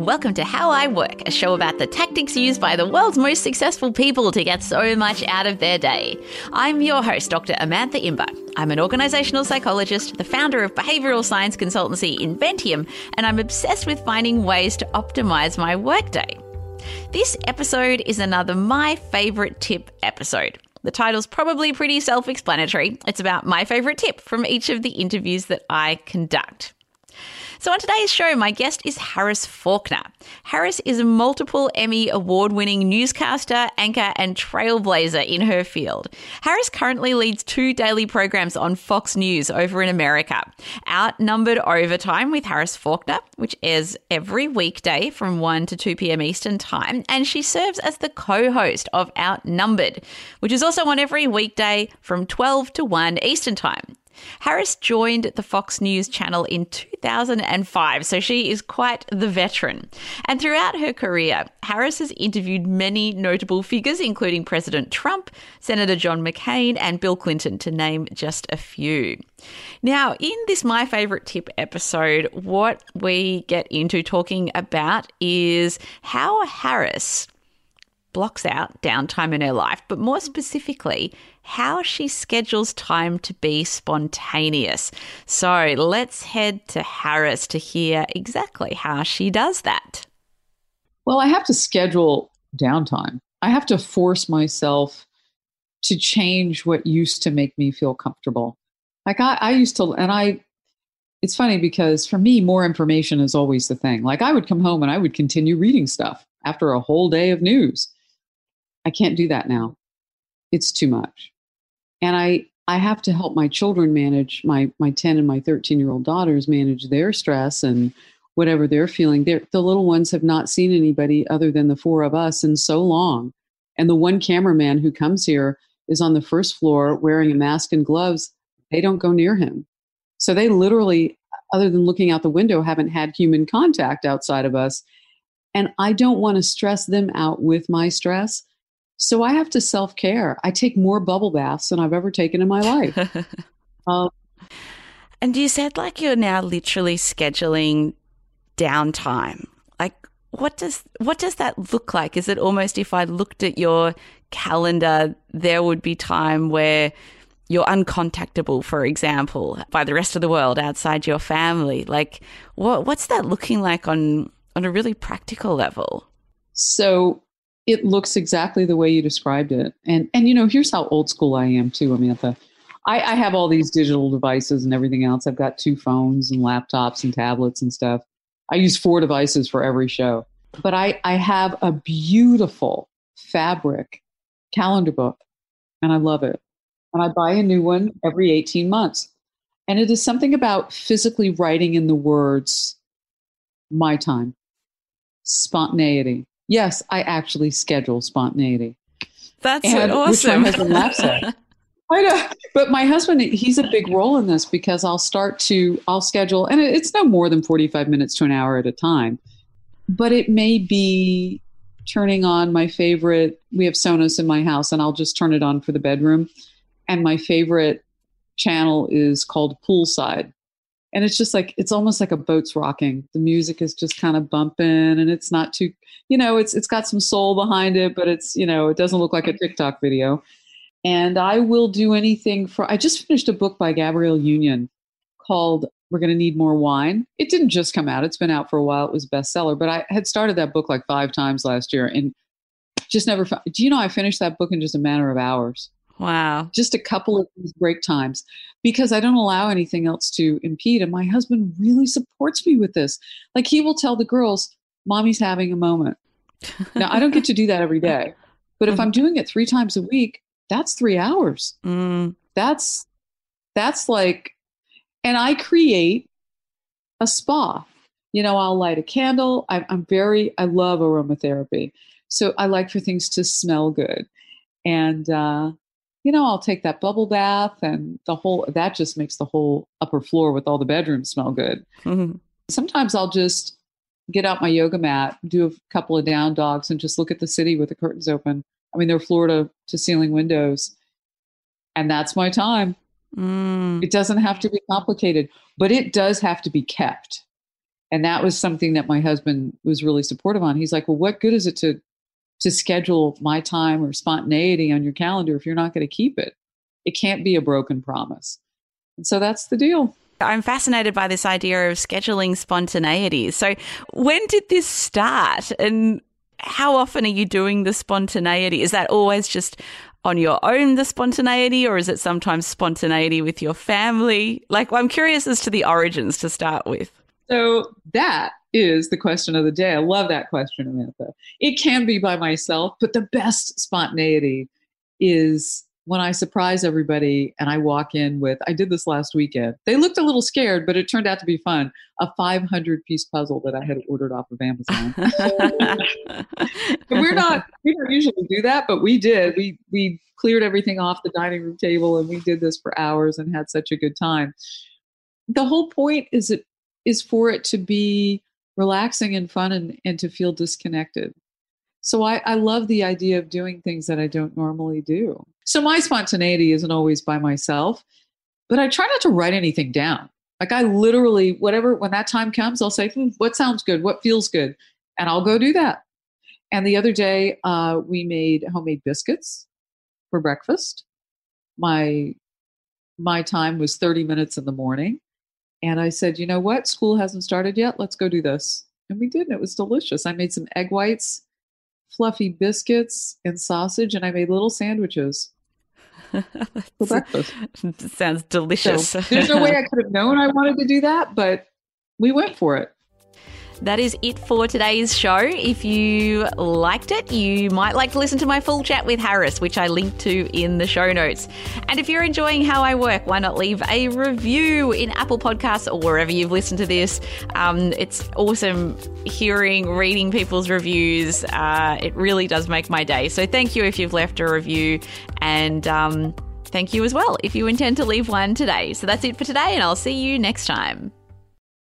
Welcome to How I Work, a show about the tactics used by the world's most successful people to get so much out of their day. I'm your host, Dr. Amantha Imber. I'm an organizational psychologist, the founder of behavioral science consultancy Inventium, and I'm obsessed with finding ways to optimize my workday. This episode is another My Favorite Tip episode. The title's probably pretty self explanatory. It's about my favorite tip from each of the interviews that I conduct. So, on today's show, my guest is Harris Faulkner. Harris is a multiple Emmy award winning newscaster, anchor, and trailblazer in her field. Harris currently leads two daily programs on Fox News over in America Outnumbered Overtime with Harris Faulkner, which airs every weekday from 1 to 2 p.m. Eastern Time, and she serves as the co host of Outnumbered, which is also on every weekday from 12 to 1 Eastern Time. Harris joined the Fox News channel in 2005, so she is quite the veteran. And throughout her career, Harris has interviewed many notable figures, including President Trump, Senator John McCain, and Bill Clinton, to name just a few. Now, in this My Favorite Tip episode, what we get into talking about is how Harris blocks out downtime in her life, but more specifically, how she schedules time to be spontaneous. So let's head to Harris to hear exactly how she does that. Well, I have to schedule downtime. I have to force myself to change what used to make me feel comfortable. Like I, I used to, and I, it's funny because for me, more information is always the thing. Like I would come home and I would continue reading stuff after a whole day of news. I can't do that now. It's too much. And I I have to help my children manage my my 10 and my 13 year old daughters manage their stress and whatever they're feeling. They're, the little ones have not seen anybody other than the four of us in so long. And the one cameraman who comes here is on the first floor wearing a mask and gloves. They don't go near him. So they literally, other than looking out the window, haven't had human contact outside of us. And I don't want to stress them out with my stress. So I have to self care. I take more bubble baths than I've ever taken in my life. um, and you said like you're now literally scheduling downtime. Like what does what does that look like? Is it almost if I looked at your calendar, there would be time where you're uncontactable, for example, by the rest of the world outside your family. Like what what's that looking like on on a really practical level? So it looks exactly the way you described it. And and you know, here's how old school I am too, Amantha. I, I have all these digital devices and everything else. I've got two phones and laptops and tablets and stuff. I use four devices for every show. But I, I have a beautiful fabric calendar book and I love it. And I buy a new one every 18 months. And it is something about physically writing in the words, my time, spontaneity, yes, I actually schedule spontaneity. That's and, awesome. Which my husband laughs at. I know, but my husband, he's a big role in this because I'll start to, I'll schedule, and it's no more than 45 minutes to an hour at a time, but it may be turning on my favorite, we have Sonos in my house, and I'll just turn it on for the bedroom. And my favorite channel is called Poolside and it's just like it's almost like a boat's rocking. The music is just kind of bumping and it's not too you know it's it's got some soul behind it but it's you know it doesn't look like a tiktok video. And i will do anything for i just finished a book by gabrielle union called we're going to need more wine. It didn't just come out it's been out for a while it was bestseller but i had started that book like five times last year and just never do you know i finished that book in just a matter of hours Wow. Just a couple of these break times because I don't allow anything else to impede. And my husband really supports me with this. Like he will tell the girls, Mommy's having a moment. now, I don't get to do that every day, but if mm-hmm. I'm doing it three times a week, that's three hours. Mm. That's, that's like, and I create a spa. You know, I'll light a candle. I, I'm very, I love aromatherapy. So I like for things to smell good. And uh, you know, I'll take that bubble bath and the whole, that just makes the whole upper floor with all the bedrooms smell good. Mm-hmm. Sometimes I'll just get out my yoga mat, do a couple of down dogs, and just look at the city with the curtains open. I mean, they're floor to, to ceiling windows. And that's my time. Mm. It doesn't have to be complicated, but it does have to be kept. And that was something that my husband was really supportive on. He's like, well, what good is it to to schedule my time or spontaneity on your calendar if you're not going to keep it? It can't be a broken promise. And so that's the deal. I'm fascinated by this idea of scheduling spontaneity. So, when did this start and how often are you doing the spontaneity? Is that always just on your own, the spontaneity, or is it sometimes spontaneity with your family? Like, I'm curious as to the origins to start with. So, that is the question of the day. I love that question, Amantha. It can be by myself, but the best spontaneity is when I surprise everybody and I walk in with, I did this last weekend. They looked a little scared, but it turned out to be fun. A 500 piece puzzle that I had ordered off of Amazon. we're not, we don't usually do that, but we did. We, we cleared everything off the dining room table and we did this for hours and had such a good time. The whole point is it is for it to be relaxing and fun and, and to feel disconnected. So I, I love the idea of doing things that I don't normally do. So my spontaneity isn't always by myself, but I try not to write anything down. Like I literally, whatever, when that time comes, I'll say, hmm, what sounds good? What feels good? And I'll go do that. And the other day, uh, we made homemade biscuits for breakfast. My my time was 30 minutes in the morning. And I said, you know what? School hasn't started yet. Let's go do this. And we did, and it was delicious. I made some egg whites fluffy biscuits and sausage, and I made little sandwiches for breakfast. Sounds delicious. So, there's no way I could have known I wanted to do that, but we went for it. That is it for today's show. If you liked it, you might like to listen to my full chat with Harris, which I linked to in the show notes. And if you're enjoying how I work, why not leave a review in Apple Podcasts or wherever you've listened to this? Um, it's awesome hearing, reading people's reviews. Uh, it really does make my day. So thank you if you've left a review. And um, thank you as well if you intend to leave one today. So that's it for today, and I'll see you next time.